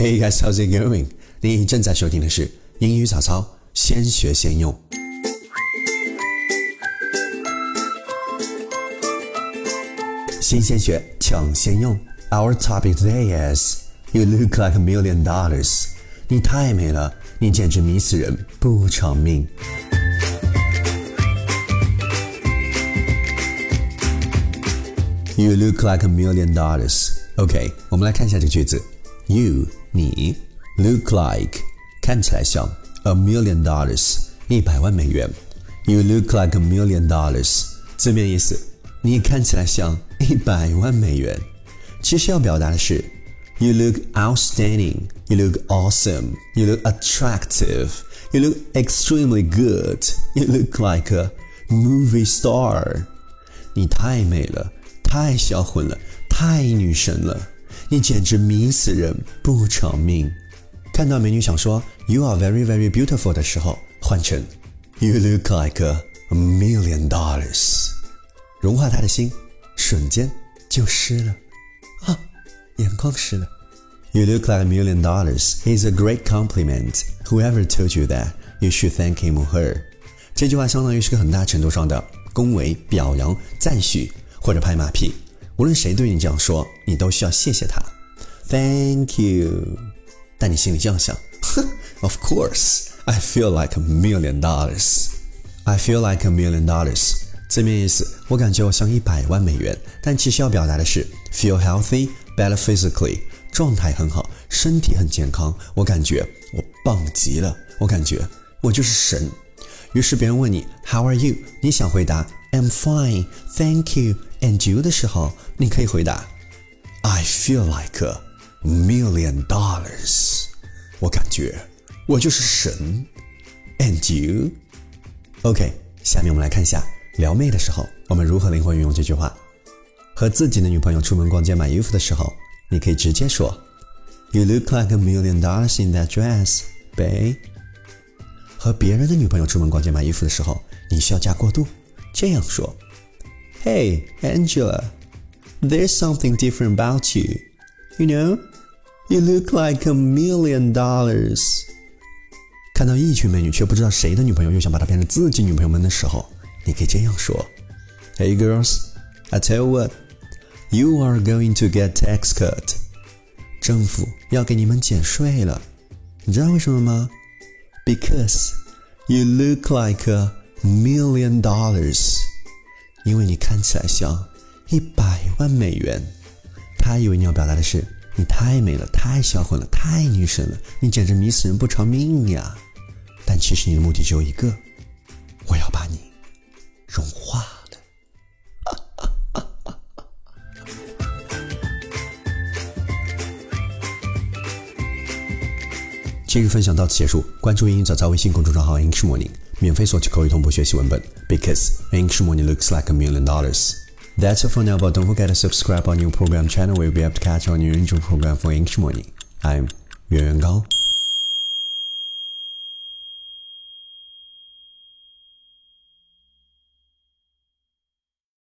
Hey guys, how's it going? 你正在收听的是英语早操，先学先用。新鲜学，抢先用。Our topic today is You look like a million dollars. 你太美了，你简直迷死人，不偿命。You look like a million dollars. OK，我们来看一下这个句子。You 你 look like 看起来像 a million dollars 一百万美元。You look like a million dollars 字面意思，你看起来像一百万美元。其实要表达的是，You look outstanding. You look awesome. You look attractive. You look extremely good. You look like a movie star. 你太美了。太销魂了，太女神了， 你简直迷死人，不偿命。看到美女想说 “You are very very beautiful” 的时候，换成 “You look like a million dollars”，融化她的心，瞬间就湿了啊，眼眶湿了。You look like a million dollars is a great compliment. Whoever told you that, you should thank him or her. 这句话相当于是个很大程度上的恭维、表扬、赞许。或者拍马屁，无论谁对你这样说，你都需要谢谢他，Thank you。但你心里这样想，哼，Of course, I feel like a million dollars. I feel like a million dollars。字面意思，我感觉我像一百万美元。但其实要表达的是 feel healthy, better physically，状态很好，身体很健康。我感觉我棒极了，我感觉我就是神。于是别人问你 How are you？你想回答 I'm fine, thank you。And you 的时候，你可以回答：I feel like a million dollars。我感觉我就是神。And you？OK，下面我们来看一下撩妹的时候，我们如何灵活运用这句话。和自己的女朋友出门逛街买衣服的时候，你可以直接说：You look like a million dollars in that dress, babe。和别人的女朋友出门逛街买衣服的时候，你需要加过渡，这样说。Hey, Angela, there's something different about you. You know, you look like a million dollars. 看到一群美女却不知道谁的女朋友又想把她变成自己女朋友们的时候，你可以这样说：Hey girls, I tell you what, you are going to get tax cut. 政府要给你们减税了，你知道为什么吗？Because you look like a million dollars. 因为你看起来像一百万美元，他以为你要表达的是你太美了，太销魂了，太女神了，你简直迷死人不偿命呀！但其实你的目的只有一个，我要把你融化了。今日分享到此结束，关注英语早早微信公众账号 English Morning。免费索取口语同步学习文本，because English money looks like a million dollars. That's all for now, but don't forget to subscribe our new program channel where you'll be able to catch our new intro program for English money. I'm 袁元高。